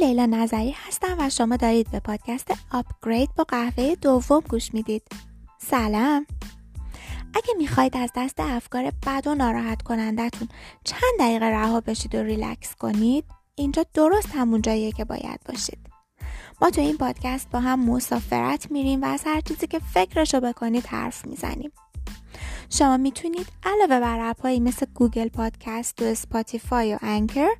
لیلا نظری هستم و شما دارید به پادکست Upgrade با قهوه دوم گوش می‌دید. سلام. اگه می‌خواید از دست افکار بد و ناراحت کنندتون چند دقیقه رها بشید و ریلکس کنید اینجا درست همون جاییه که باید باشید. ما تو این پادکست با هم مسافرت میریم و از هر چیزی که فکرشو بکنید حرف می‌زنیم. شما می‌تونید علاوه بر app هایی مثل Google Podcast و Spotify و Anchor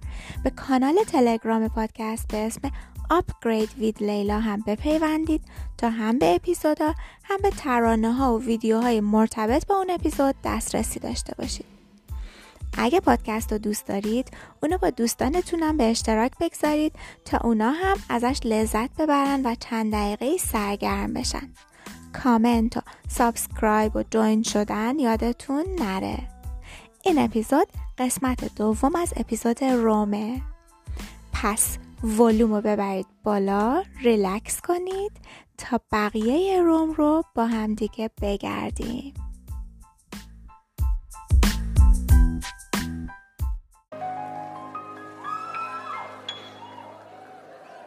به کانال تلگرام پادکست به اسم Upgrade with لیلا هم بپیوندید تا هم به اپیزودا هم به ترانه ها و ویدیوهای مرتبط با اون اپیزود دسترسی داشته باشید. اگه پادکست رو دوست دارید اونو با دوستانتونم به اشتراک بگذارید تا اونا هم ازش لذت ببرن و چند دقیقه سرگرم بشن. کامنت و subscribe و join شدن یادتون نره. این اپیزود قسمت دوم از اپیزود رومه. پس ولوم رو ببرید بالا ریلکس کنید تا بقیه روم رو با همدیگه بگردیم.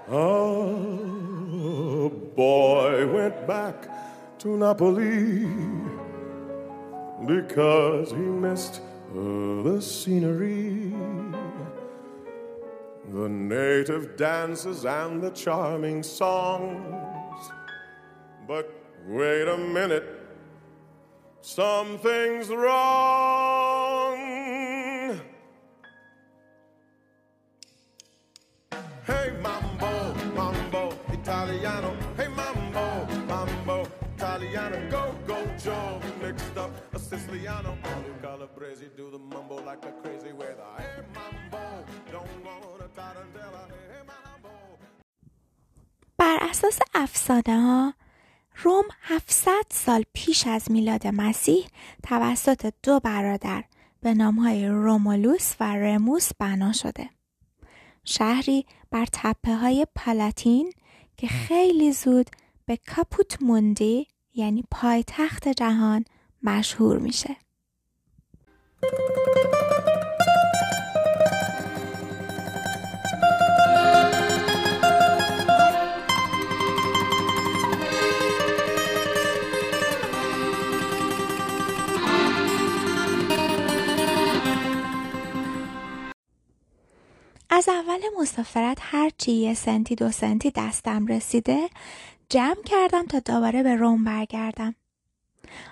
A boy went back to Napoli because he missed the scenery, the native dances, and the charming songs. But wait a minute, something's wrong. The mumbo like a crazy weather. Hey, mambo, don't want a tarantella. Hey, mambo. بر اساس افسانه ها روم 700 سال پیش از میلاد مسیح توسط دو برادر به نامهای رومولوس و رموس بنا شده. شهری بر تپه های پالاتین که خیلی زود به کاپوت موندی یعنی پایتخت جهان مشهور میشه. از اول مسافرت هرچی یه سنتی دو سنتی دستم رسیده جمع کردم تا دوباره به روم برگردم.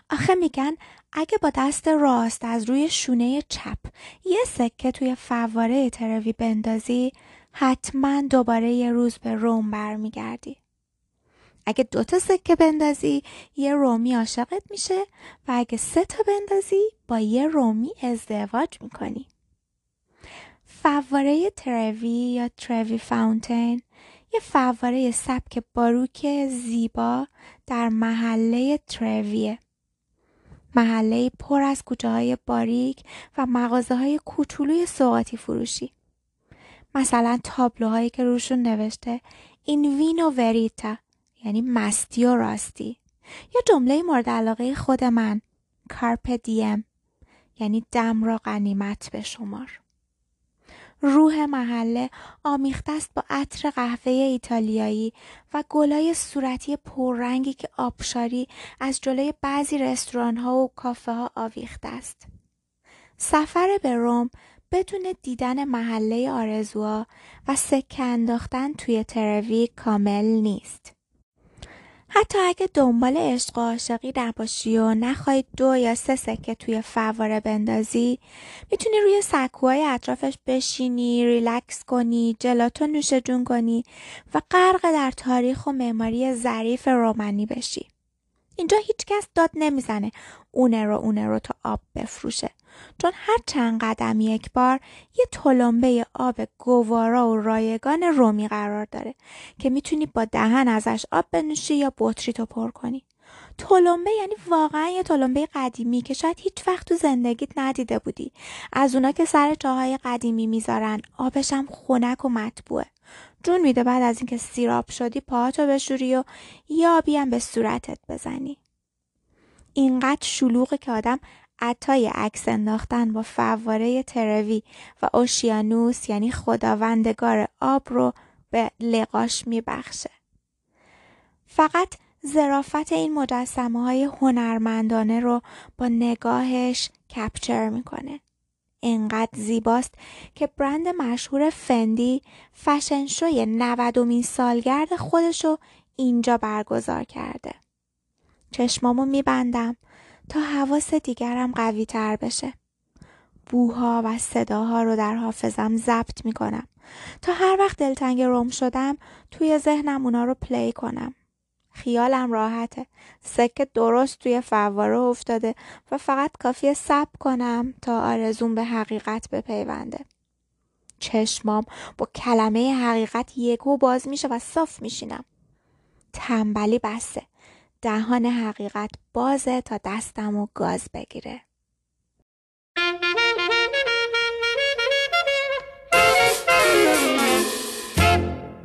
آخه میگن اگه با دست راست از روی شونه چپ یه سکه توی فواره تروی بندازی حتما دوباره یه روز به روم برمیگردی. اگه دوتا سکه بندازی یه رومی عاشقت میشه و اگه سه تا بندازی با یه رومی ازدواج می‌کنی. فواره تروی یا تروی فاونتین یه فواره سبک باروک زیبا در محله ترویه. محله پر از کوچه های باریک و مغازه های کوچولوی سوغاتی فروشی. مثلا تابلوهایی که روشون نوشته این وینو وریتا یعنی مستی و راستی یا جمله مورد علاقه خود من کارپ دیم یعنی دم را غنیمت به شمار. روح محله آمیخته است با عطر قهوه ایتالیایی و گلای صورتی پررنگی که آبشاری از جلوی بعضی رستوران ها و کافه ها آویخته است. سفر به روم بدون دیدن محله آرزوها و سکه انداختن توی تروی کامل نیست. حتی اگه دنبال عشق و عاشقی نباشی و نخوای دو یا سه سکه توی فواره بندازی می‌تونی روی سکوهای اطرافش بشینی ریلکس کنی جلاتو نوش جون کنی و غرق در تاریخ و معماری ظریف رومنی بشی. اینجا هیچ کس داد نمی‌زنه. اونه رو اونه رو تا آب بفروشه. چون هر چند قدم یک بار یه تلمبه آب گوارا و رایگان رومی قرار داره که می‌تونی با دهن ازش آب بنوشی یا بطری تو پر کنی. تلمبه یعنی واقعا یه تلمبه قدیمی که شاید هیچ وقت تو زندگیت ندیده بودی. از اونا که سر جاهای قدیمی می‌ذارن آبش هم خنک و مطبوعه. جون میده بعد از اینکه سیراب شدی پاهاتو بشوری و یا آبی هم به صورتت بزنی. اینقدر شلوغه که آدم عطای عکس انداختن با فواره تروی و اوشیانوس یعنی خداوندگار آب رو به لقاش میبخشه. فقط ظرافت این مجسمه های هنرمندانه رو با نگاهش کپچر می‌کنه. انقدر زیباست که برند مشهور فندی فشن شوی 90 سالگرد خودشو اینجا برگزار کرده. چشمامو میبندم. تا حواس دیگرم قوی تر بشه. بوها و صداها رو در حافظم ضبط می‌کنم تا هر وقت دلتنگ روم شدم توی ذهنم اونا رو پلی کنم. خیالم راحته. سکه درست توی فواره افتاده و فقط کافیه سب کنم تا آرزون به حقیقت بپیونده. چشمام با کلمه حقیقت یکو باز میشه و صاف میشینم. تنبلی بسته. دهان حقیقت بازه تا دستم و گاز بگیره.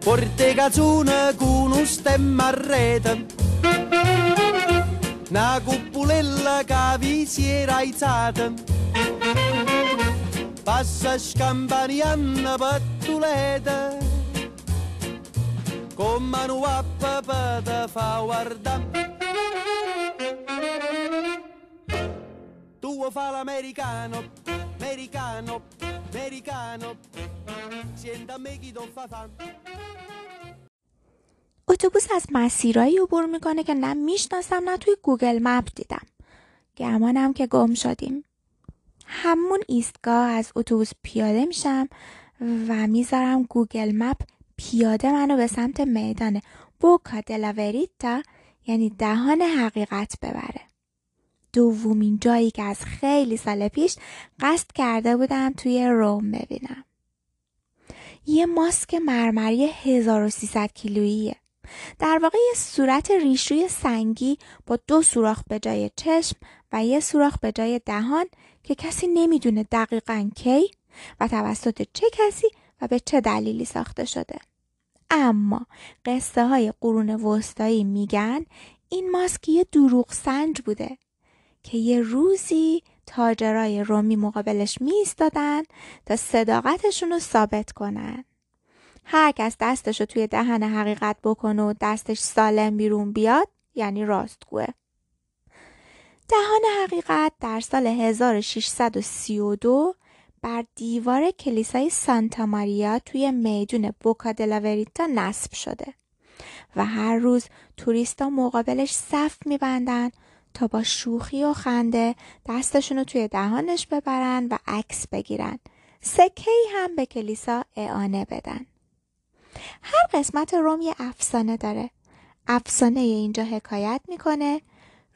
Porte cazzone con un stemma a rete Una cuppulella che vi si era alzata Passa Tu fa l'americano, americano, americano. Sient'a me chi t'o fa fa اتوبوس از مسیرایی عبور می‌کنه که نه می‌شناسم نه توی Google Map دیدم. گمانم که گم شدیم. همون ایستگاه از اتوبوس پیاده میشم و می‌ذارم Google Map پیاده منو به سمت میدان Bocca della Verità یعنی دهان حقیقت ببره. دومین جایی که از خیلی سال پیش قصد کرده بودم توی روم ببینم. یه ماسک مرمری 1300 کیلوییه. در واقع یه صورت ریشوی سنگی با دو سوراخ به جای چشم و یه سوراخ به جای دهان که کسی نمی‌دونه دقیقا کی و توسط چه کسی و به چه دلیلی ساخته شده. اما قصه های قرون وسطایی میگن این ماسک یه دروغ سنج بوده. که یه روزی تاجرای رومی مقابلش می تا صداقتشون رو ثابت کنن. هر کس دستش رو توی دهن حقیقت بکنه و دستش سالم بیرون بیاد یعنی راستگوه. دهان حقیقت در سال 1632 بر دیوار کلیسای سانتا ماریا توی میدون بوکا دلاوریتا نصب شده و هر روز توریستا مقابلش صف میبندن تا با شوخی و خنده دستشون رو توی دهانش ببرن و عکس بگیرن. سکه هم به کلیسا اعانه بدن. هر قسمت روم یه افسانه داره. افسانه اینجا حکایت می‌کنه.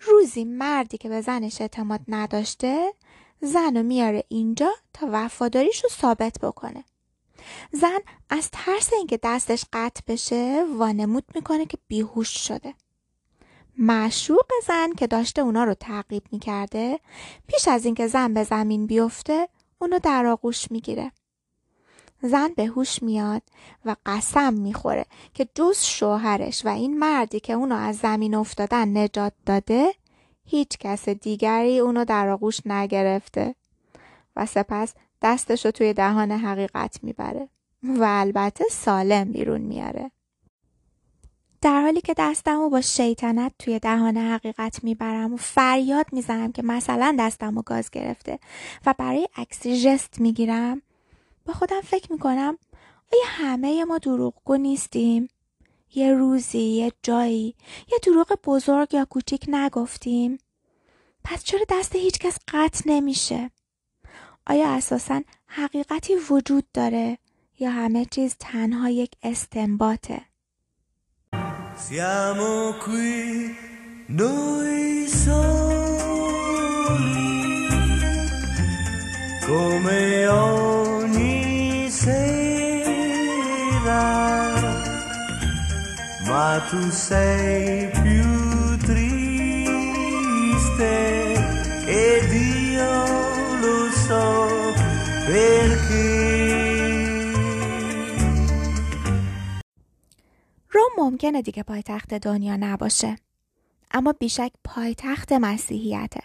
روزی مردی که به زنش اعتماد نداشته زن رو میاره اینجا تا وفاداریش رو ثابت بکنه. زن از ترس اینکه دستش قطع بشه وانمود می‌کنه که بیهوش شده. معشوق زن که داشته اونا رو تعقیب می‌کرده پیش از اینکه زن به زمین بیفته اونو در آغوش می‌گیره زن به هوش میاد و قسم می‌خوره که جز شوهرش و این مردی که اونو از زمین افتادن نجات داده هیچ کس دیگری اونو در آغوش نگرفته و سپس دستشو توی دهان حقیقت می‌بره و البته سالم بیرون میاره. در حالی که دستمو با شیطنت توی دهان حقیقت می‌برم و فریاد می‌زنم که مثلا دستمو گاز گرفته و برای عکسی جست می‌گیرم با خودم فکر می‌کنم آیا همه ما دروغگو نیستیم؟ یه روزی یه جایی یه دروغ بزرگ یا کوچیک نگفتیم؟ پس چرا دست هیچ کس قطع نمیشه؟ آیا اساسا حقیقتی وجود داره یا همه چیز تنها یک استنباطه؟ Siamo qui noi soli come ogni sera, ma tu sei più triste ed io lo so perché. ممکنه دیگه پایتخت دنیا نباشه. اما بیشک پایتخت مسیحیته.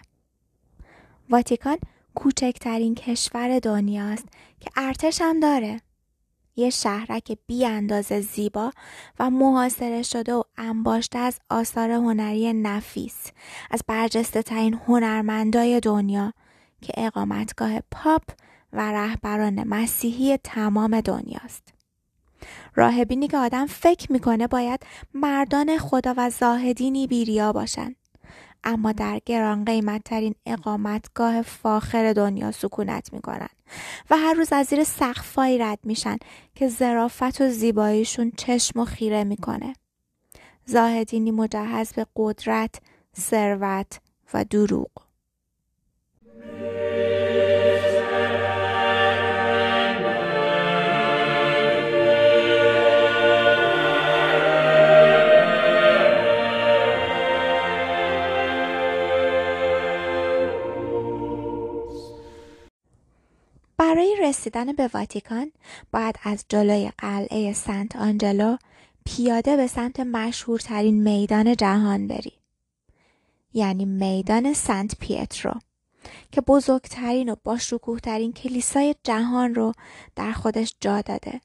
واتیکان کوچکترین کشور دنیاست که ارتش هم داره. یه شهرک بی اندازه زیبا و محاصره شده و انباشته از آثار هنری نفیس از برجسته ترین هنرمندای دنیا که اقامتگاه پاپ و رهبران مسیحی تمام دنیاست. راهبینی که آدم فکر می‌کنه باید مردان خدا و زاهدینی بیریا باشن. اما در گران قیمت ترین اقامتگاه فاخر دنیا سکونت می‌کنن و هر روز از زیر سقفایی رد میشن که زرافت و زیباییشون چشم و خیره می‌کنه. زاهدینی مجهز به قدرت، ثروت و دروغ. برای رسیدن به واتیکان باید از جلوی قلعه سنت آنجلو پیاده به سمت مشهورترین میدان جهان بری. یعنی میدان سنت پیترو که بزرگترین و با ترین کلیسای جهان رو در خودش جا داده.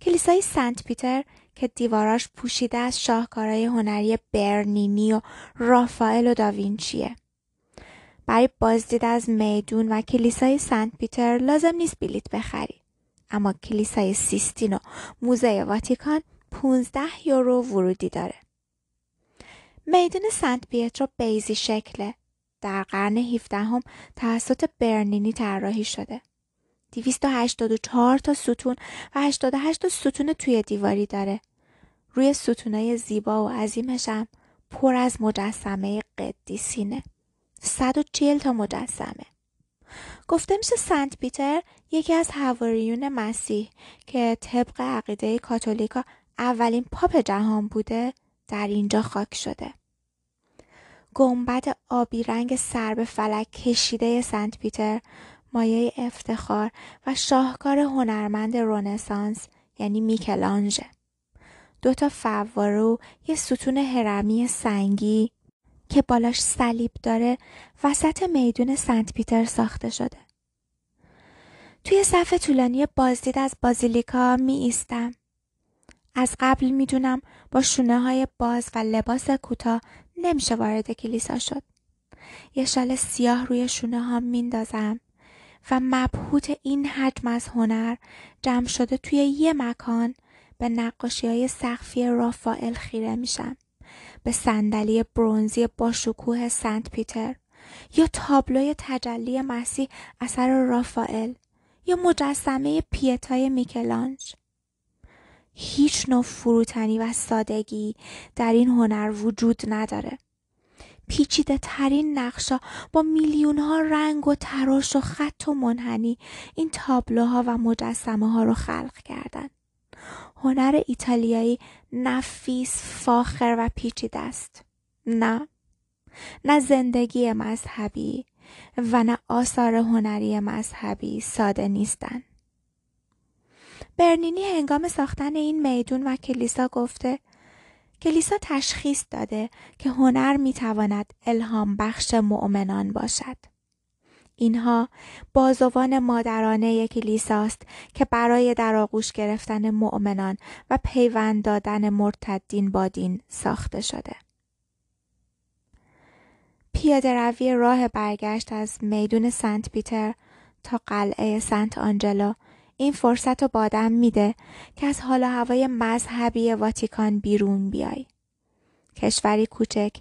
کلیسای سنت پیتر که دیواراش پوشیده از شاهکارهای هنری برنینی و رافائل و داوینچیه. برای بازدید از میدون و کلیسای سنت پیتر لازم نیست بلیت بخری. اما کلیسای سیستین و موزه واتیکان 15 یورو ورودی داره. میدون سنت پیترو بیزی شکله. در قرن 17 هم توسط برنینی طراحی شده. 284 تا ستون و 88 تا ستون توی دیواری داره. روی ستونای زیبا و عظیمش هم پر از مجسمه قدیسینه. 140 تا مجسمه گفته میشه سنت پیتر یکی از حواریون مسیح که طبق عقیده کاتولیکا اولین پاپ جهان بوده در اینجا خاک شده. گنبد آبی رنگ سر به فلک کشیده سنت پیتر مایه افتخار و شاهکار هنرمند رونسانس یعنی میکلانژه. دو تا فواره و یه ستون هرمی سنگی که بالاش صلیب داره وسط میدون سنت پیتر ساخته شده. توی صف طولانی بازدید از بازیلیکا می ایستم. از قبل می‌دونم با شونه های باز و لباس کوتاه نمیشه وارد کلیسا شد. یه شال سیاه روی شونه ها میندازم و مبهوت این حجم از هنر جمع شده توی یه مکان به نقاشی های سقفی رافائل خیره میشم. به صندلی برونزی با شکوه سنت پیتر یا تابلوی تجلی مسیح اثر رافائل یا مجسمه پیتای میکلانج هیچ نوع فروتنی و سادگی در این هنر وجود نداره پیچیده ترین نقشا با میلیون ها رنگ و تراش و خط و منحنی این تابلوها و مجسمه ها رو خلق کردن. هنر ایتالیایی نفیس فاخر و پیچیده است. نه. نه زندگی مذهبی و نه آثار هنری مذهبی ساده نیستند برنینی هنگام ساختن این میدون و کلیسا گفته کلیسا تشخیص داده که هنر می‌تواند الهام بخش مؤمنان باشد. اینها بازوان مادرانه کلیساست که برای در آغوش گرفتن مؤمنان و پیوند دادن مرتدین با دین ساخته شده. پیاده روی راه برگشت از میدون سنت پیتر تا قلعه سنت آنجلو این فرصت رو بادم میده که از حال هوای مذهبی واتیکان بیرون بیای. کشوری کوچک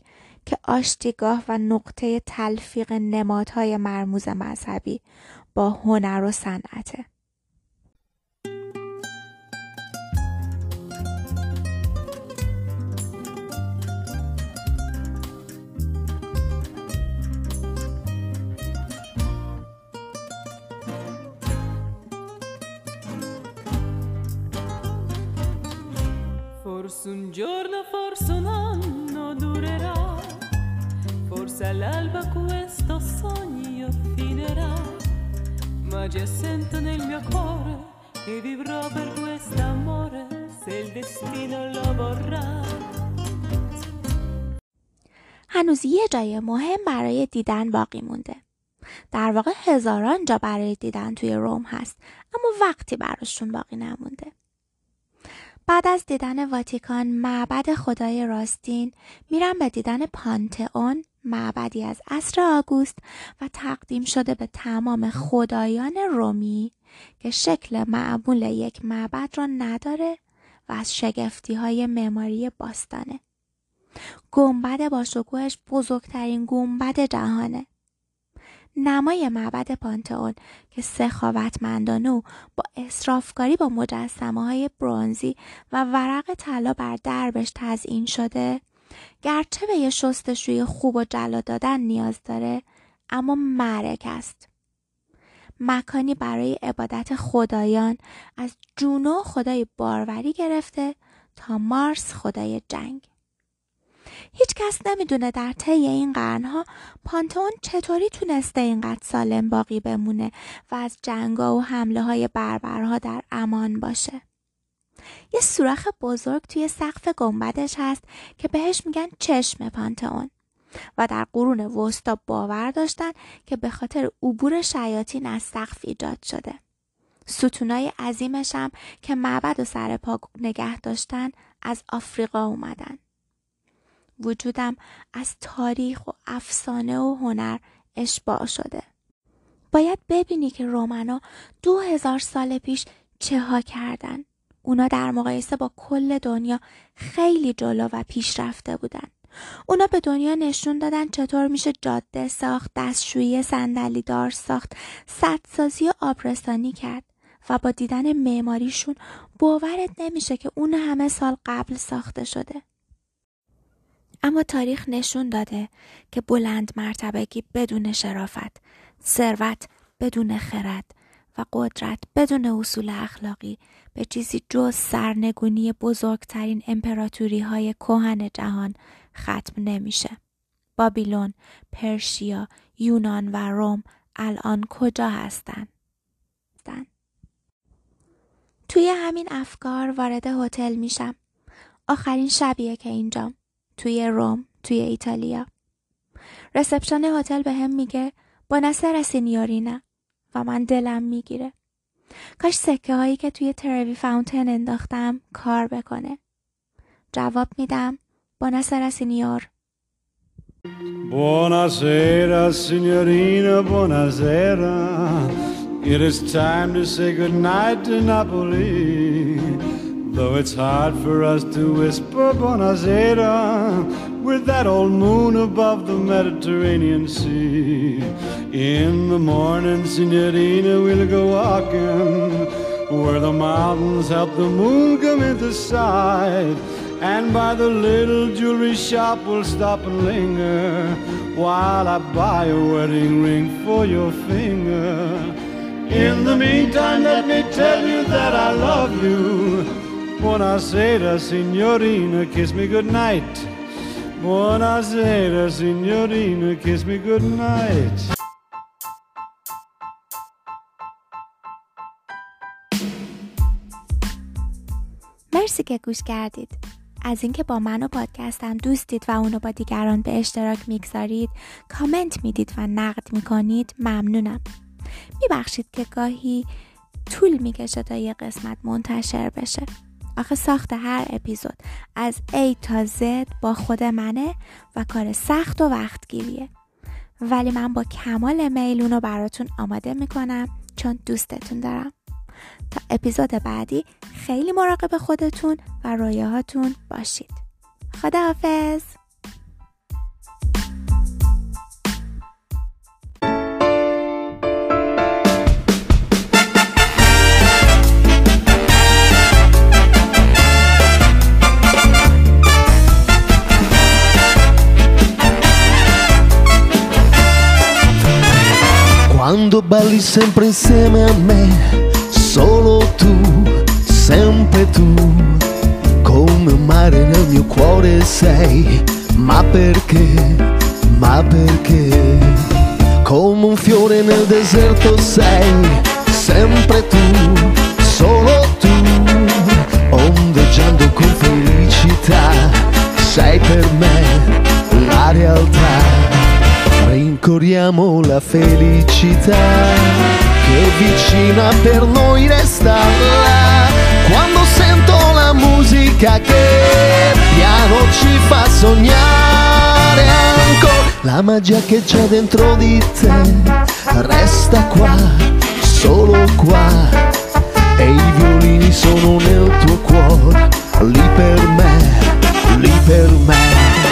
که آشتیگاه و نقطه تلفیق نمادهای مرموز مذهبی با هنر و صنعته. Forse un giorno, forse un anno durerà, all'alba questo sogno finirà, ma già sento nel mio cuore che vivrò per quest'amore se il destino lo vorrà. هنوز یه جای مهم برای دیدن باقی مونده. در واقع هزاران جا برای دیدن توی روم هست اما وقتی براشون باقی نمونده بعد از دیدن واتیکان معبد خدای راستین میرم به دیدن پانتئون معبدی از عصر آگوست و تقدیم شده به تمام خدایان رومی که شکل معمول یک معبد را نداره و از شگفتی های معماری باستانه. گنبد با شکوهش بزرگترین گنبد جهانه. نمای معبد پانتئون که سخاوتمندانه و با اصرافکاری با مجسمه های برونزی و ورق طلا بر دربش تزئین شده گرچه به یه شستشوی خوب و جلا دادن نیاز داره اما معرک است مکانی برای عبادت خدایان از جونو خدای باروری گرفته تا مارس خدای جنگ هیچ کس نمی‌دونه در طی این قرنها پانتون چطوری تونسته اینقدر سالم باقی بمونه و از جنگا و حمله های بربرها در امان باشه. یه سوراخ بزرگ توی سقف گنبدش هست که بهش میگن چشم پانتئون و در قرون وسطا باور داشتن که به خاطر عبور شیاطین از سقف ایجاد شده. ستونای عظیمش هم که معبد و سر پا نگه داشتن از آفریقا اومدن. وجودم از تاریخ و افسانه و هنر اشباع شده. باید ببینی که رومنا دو هزار سال پیش چه ها کردن. اونا در مقایسه با کل دنیا خیلی جلو و پیشرفته بودن. اونا به دنیا نشون دادن چطور میشه جاده ساخت، دستشویی صندلی دار ساخت، سدسازی و آبرسانی کرد و با دیدن معماریشون باورت نمیشه که اون همه سال قبل ساخته شده. اما تاریخ نشون داده که بلند مرتبگی بدون شرافت، ثروت بدون خرد و قدرت بدون اصول اخلاقی به چیزی جز سرنگونی بزرگترین امپراتوری های کوهن جهان ختم نمیشه. بابیلون، پرشیا، یونان و روم الان کجا هستن؟ توی همین افکار وارد هتل میشم. آخرین شبیه که اینجام. توی روم، توی ایتالیا. reception هتل بهم میگه buonasera signorina من دلم می‌گیره. کاش سکه هایی که توی Trevi Fountain انداختم کار بکنه. جواب میدم buonasera signor. buonasera signorina buonasera It is time to say goodnight to Napoli Though it's hard for us to whisper buonasera with that old moon above the Mediterranean Sea. In the morning, Signorina, we'll go walking where the mountains help the moon come into sight. And by the little jewelry shop, we'll stop and linger while I buy a wedding ring for your finger. In the meantime, let me tell you that I love you. Buonasera, signorina, kiss me goodnight. Buonasera, signorina, kiss me goodnight. مرسی که گوش کردید. از اینکه با من و پادکستم دوستید و اونو با دیگران به اشتراک می‌گذارید کامنت می‌دید و نقد می‌کنید ممنونم میبخشید که گاهی طول می‌کشه تا یه قسمت منتشر بشه آخه ساخت هر اپیزود. از A تا Z با خود منه و کار سخت و وقتگیریه. ولی من با کمال میل اونو براتون آماده می‌کنم چون دوستتون دارم. تا اپیزود بعدی خیلی مراقب خودتون و رویاهاتون باشید. خداحافظ! Quando balli sempre insieme a me, solo tu, sempre tu, come un mare nel mio cuore sei, ma perché, ma perché, come un fiore nel deserto sei, sempre tu, solo tu, ondeggiando con felicità, sei per me la realtà Rincorriamo la felicità che vicina per noi resta là. Quando sento la musica che piano ci fa sognare ancora. La magia che c'è dentro di te resta qua, solo qua. E i violini sono nel tuo cuore, lì per me, lì per me.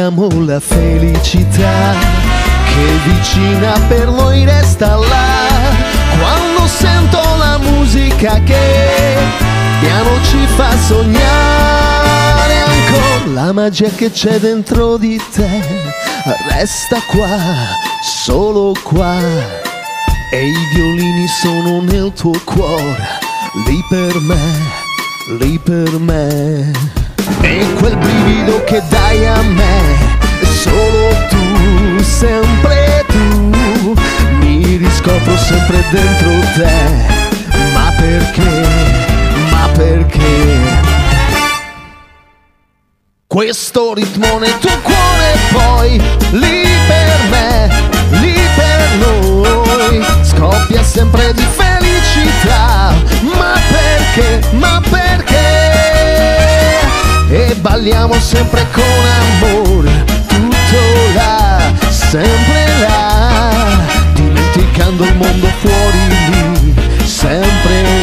Rincorriamo la felicità che vicina per noi resta là. Quando sento la musica che piano ci fa sognare ancora. La magia che c'è dentro di te resta qua, solo qua. E i violini sono nel tuo cuore, lì per me, lì per me. E quel brivido che dai a me, solo tu, sempre tu, mi riscopro sempre dentro te. Ma perché? Ma perché? Questo ritmo nel tuo cuore poi, lì per me, lì per noi, scoppia sempre di felicità. Ma perché? Ma perché? balliamo sempre con amore, tutto là, sempre là, dimenticando il mondo fuori lì, sempre là.